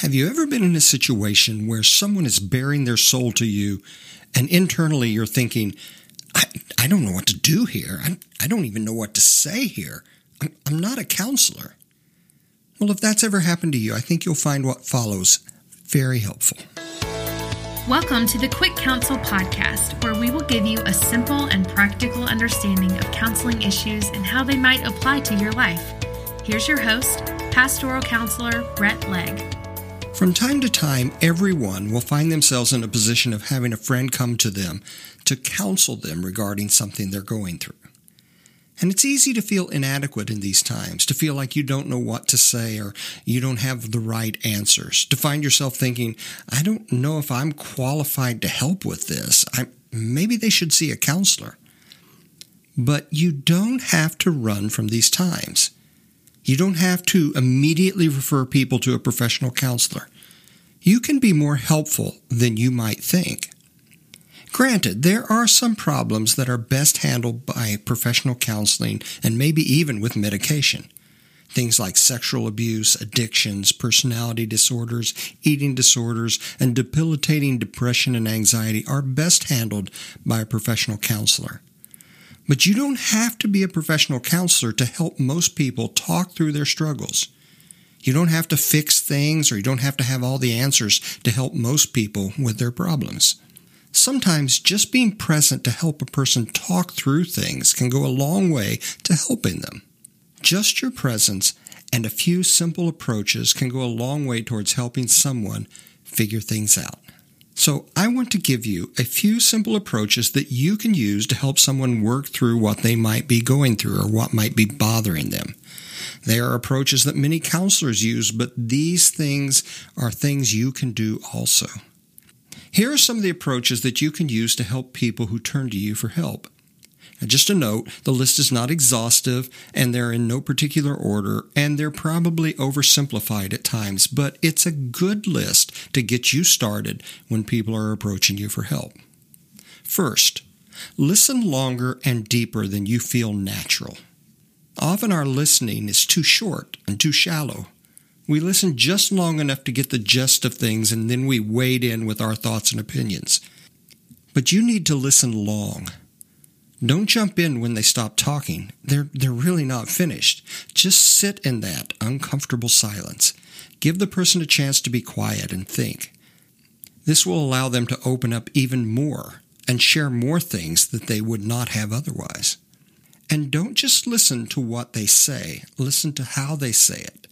Have you ever been in a situation where someone is baring their soul to you and internally you're thinking, I, I don't know what to do here. I, I don't even know what to say here. I'm, I'm not a counselor. Well, if that's ever happened to you, I think you'll find what follows very helpful. Welcome to the Quick Counsel Podcast, where we will give you a simple and practical understanding of counseling issues and how they might apply to your life. Here's your host, pastoral counselor Bret Legg. From time to time, everyone will find themselves in a position of having a friend come to them to counsel them regarding something they're going through. And it's easy to feel inadequate in these times, to feel like you don't know what to say or you don't have the right answers, to find yourself thinking, I don't know if I'm qualified to help with this. I, maybe they should see a counselor. But you don't have to run from these times. You don't have to immediately refer people to a professional counselor. You can be more helpful than you might think. Granted, there are some problems that are best handled by professional counseling and maybe even with medication. Things like sexual abuse, addictions, personality disorders, eating disorders, and debilitating depression and anxiety are best handled by a professional counselor. But you don't have to be a professional counselor to help most people talk through their struggles. You don't have to fix things or you don't have to have all the answers to help most people with their problems. Sometimes just being present to help a person talk through things can go a long way to helping them. Just your presence and a few simple approaches can go a long way towards helping someone figure things out. So, I want to give you a few simple approaches that you can use to help someone work through what they might be going through or what might be bothering them. They are approaches that many counselors use, but these things are things you can do also. Here are some of the approaches that you can use to help people who turn to you for help. Just a note, the list is not exhaustive and they're in no particular order and they're probably oversimplified at times, but it's a good list to get you started when people are approaching you for help. First, listen longer and deeper than you feel natural. Often our listening is too short and too shallow. We listen just long enough to get the gist of things and then we wade in with our thoughts and opinions. But you need to listen long don't jump in when they stop talking. They're, they're really not finished. Just sit in that uncomfortable silence. Give the person a chance to be quiet and think. This will allow them to open up even more and share more things that they would not have otherwise. And don't just listen to what they say, listen to how they say it.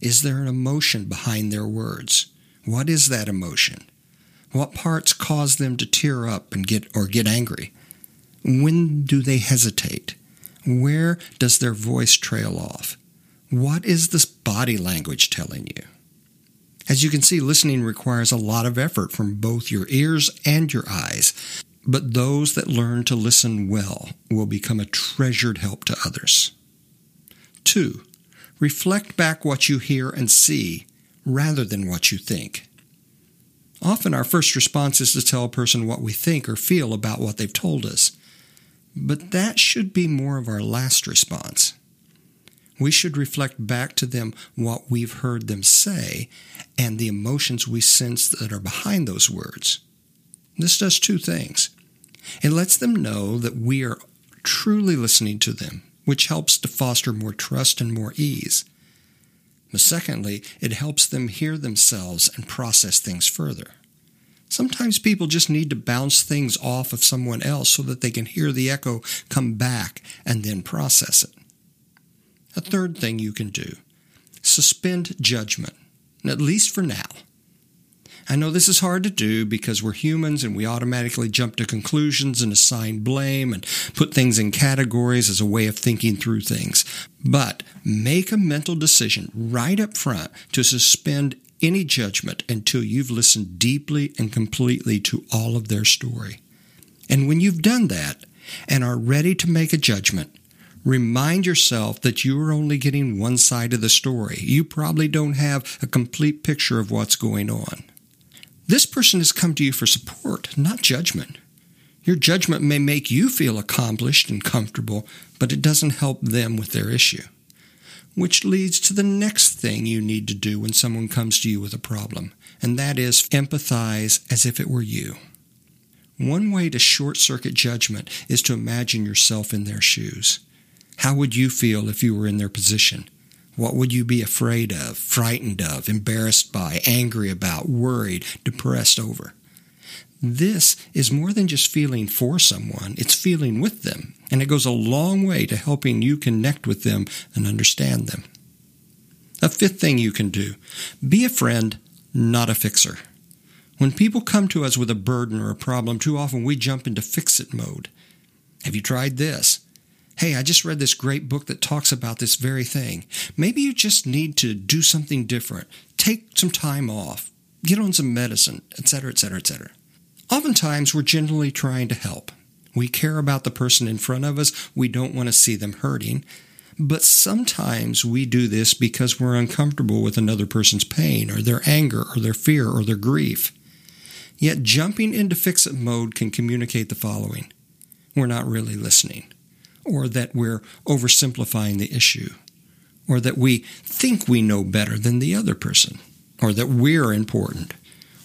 Is there an emotion behind their words? What is that emotion? What parts cause them to tear up and get or get angry? When do they hesitate? Where does their voice trail off? What is this body language telling you? As you can see, listening requires a lot of effort from both your ears and your eyes, but those that learn to listen well will become a treasured help to others. 2. Reflect back what you hear and see rather than what you think. Often our first response is to tell a person what we think or feel about what they've told us. But that should be more of our last response. We should reflect back to them what we've heard them say and the emotions we sense that are behind those words. This does two things. It lets them know that we are truly listening to them, which helps to foster more trust and more ease. But secondly, it helps them hear themselves and process things further. Sometimes people just need to bounce things off of someone else so that they can hear the echo come back and then process it. A third thing you can do suspend judgment, at least for now. I know this is hard to do because we're humans and we automatically jump to conclusions and assign blame and put things in categories as a way of thinking through things. But make a mental decision right up front to suspend any judgment until you've listened deeply and completely to all of their story. And when you've done that and are ready to make a judgment, remind yourself that you are only getting one side of the story. You probably don't have a complete picture of what's going on. This person has come to you for support, not judgment. Your judgment may make you feel accomplished and comfortable, but it doesn't help them with their issue. Which leads to the next thing you need to do when someone comes to you with a problem, and that is empathize as if it were you. One way to short circuit judgment is to imagine yourself in their shoes. How would you feel if you were in their position? What would you be afraid of, frightened of, embarrassed by, angry about, worried, depressed over? This is more than just feeling for someone, it's feeling with them, and it goes a long way to helping you connect with them and understand them. A fifth thing you can do be a friend, not a fixer. When people come to us with a burden or a problem, too often we jump into fix it mode. Have you tried this? Hey, I just read this great book that talks about this very thing. Maybe you just need to do something different. Take some time off. Get on some medicine, etc., etc., etc. Oftentimes, we're generally trying to help. We care about the person in front of us. We don't want to see them hurting. But sometimes we do this because we're uncomfortable with another person's pain or their anger or their fear or their grief. Yet jumping into fix it mode can communicate the following we're not really listening, or that we're oversimplifying the issue, or that we think we know better than the other person, or that we're important,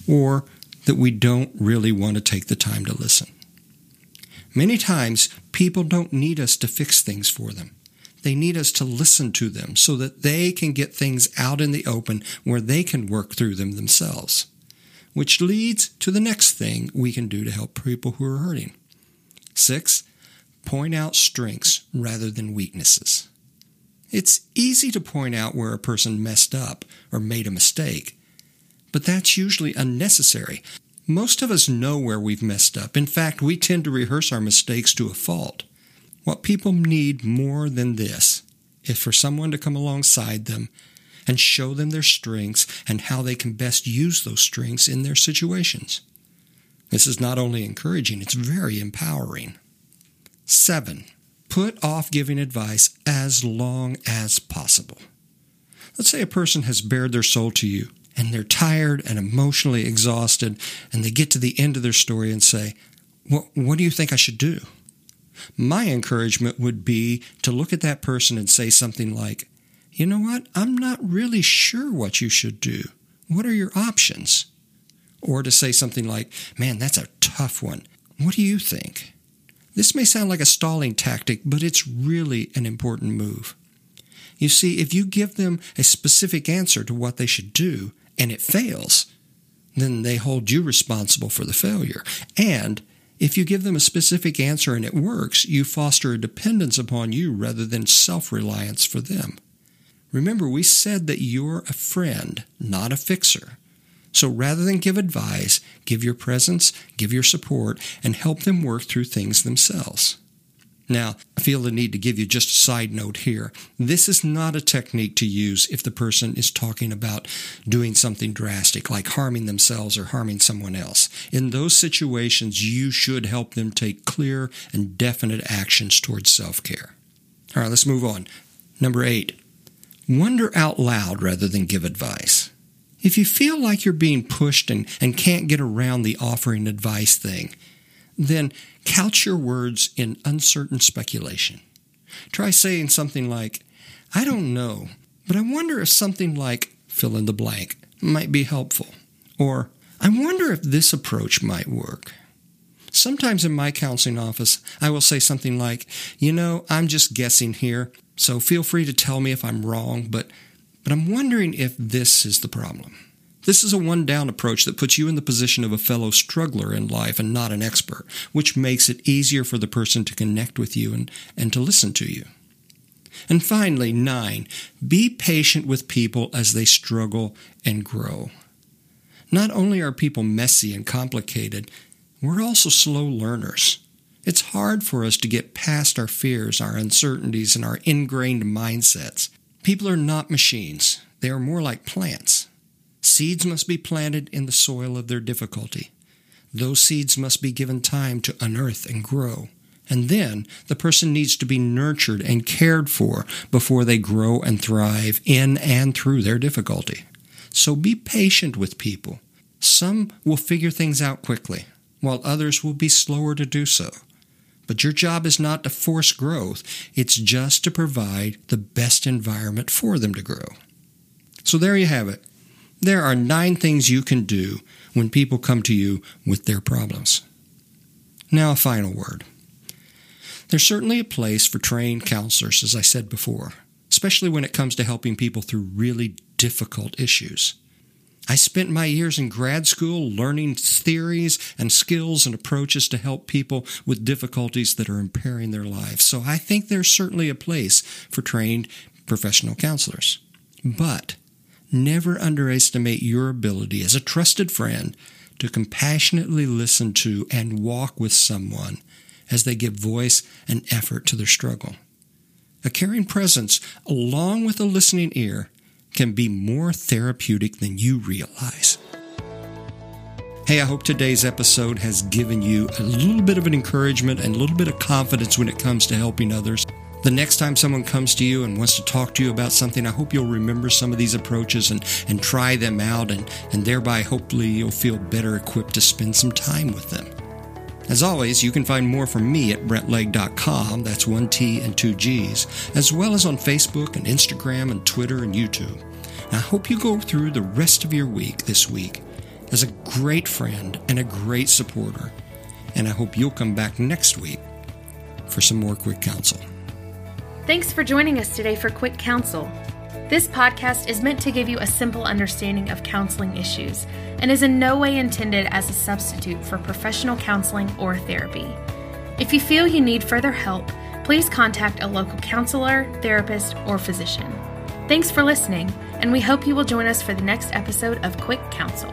or that we don't really want to take the time to listen. Many times, people don't need us to fix things for them. They need us to listen to them so that they can get things out in the open where they can work through them themselves. Which leads to the next thing we can do to help people who are hurting. Six, point out strengths rather than weaknesses. It's easy to point out where a person messed up or made a mistake, but that's usually unnecessary. Most of us know where we've messed up. In fact, we tend to rehearse our mistakes to a fault. What people need more than this is for someone to come alongside them and show them their strengths and how they can best use those strengths in their situations. This is not only encouraging, it's very empowering. Seven, put off giving advice as long as possible. Let's say a person has bared their soul to you and they're tired and emotionally exhausted, and they get to the end of their story and say, What, what do you think I should do? My encouragement would be to look at that person and say something like, You know what? I'm not really sure what you should do. What are your options? Or to say something like, Man, that's a tough one. What do you think? This may sound like a stalling tactic, but it's really an important move. You see, if you give them a specific answer to what they should do, and it fails, then they hold you responsible for the failure. And if you give them a specific answer and it works, you foster a dependence upon you rather than self reliance for them. Remember, we said that you're a friend, not a fixer. So rather than give advice, give your presence, give your support, and help them work through things themselves. Now, I feel the need to give you just a side note here. This is not a technique to use if the person is talking about doing something drastic, like harming themselves or harming someone else. In those situations, you should help them take clear and definite actions towards self care. All right, let's move on. Number eight, wonder out loud rather than give advice. If you feel like you're being pushed and, and can't get around the offering advice thing, then couch your words in uncertain speculation. Try saying something like, I don't know, but I wonder if something like fill in the blank might be helpful. Or, I wonder if this approach might work. Sometimes in my counseling office, I will say something like, You know, I'm just guessing here, so feel free to tell me if I'm wrong, but, but I'm wondering if this is the problem. This is a one down approach that puts you in the position of a fellow struggler in life and not an expert, which makes it easier for the person to connect with you and, and to listen to you. And finally, nine, be patient with people as they struggle and grow. Not only are people messy and complicated, we're also slow learners. It's hard for us to get past our fears, our uncertainties, and our ingrained mindsets. People are not machines, they are more like plants. Seeds must be planted in the soil of their difficulty. Those seeds must be given time to unearth and grow. And then the person needs to be nurtured and cared for before they grow and thrive in and through their difficulty. So be patient with people. Some will figure things out quickly, while others will be slower to do so. But your job is not to force growth, it's just to provide the best environment for them to grow. So there you have it. There are nine things you can do when people come to you with their problems. Now, a final word. There's certainly a place for trained counselors, as I said before, especially when it comes to helping people through really difficult issues. I spent my years in grad school learning theories and skills and approaches to help people with difficulties that are impairing their lives. So I think there's certainly a place for trained professional counselors. But never underestimate your ability as a trusted friend to compassionately listen to and walk with someone as they give voice and effort to their struggle. A caring presence, along with a listening ear, can be more therapeutic than you realize. Hey, I hope today's episode has given you a little bit of an encouragement and a little bit of confidence when it comes to helping others. The next time someone comes to you and wants to talk to you about something, I hope you'll remember some of these approaches and, and try them out, and, and thereby, hopefully, you'll feel better equipped to spend some time with them. As always, you can find more from me at bretlegg.com, that's one T and two G's, as well as on Facebook and Instagram and Twitter and YouTube. I hope you go through the rest of your week this week as a great friend and a great supporter. And I hope you'll come back next week for some more quick counsel. Thanks for joining us today for Quick Counsel. This podcast is meant to give you a simple understanding of counseling issues and is in no way intended as a substitute for professional counseling or therapy. If you feel you need further help, please contact a local counselor, therapist, or physician. Thanks for listening, and we hope you will join us for the next episode of Quick Counsel.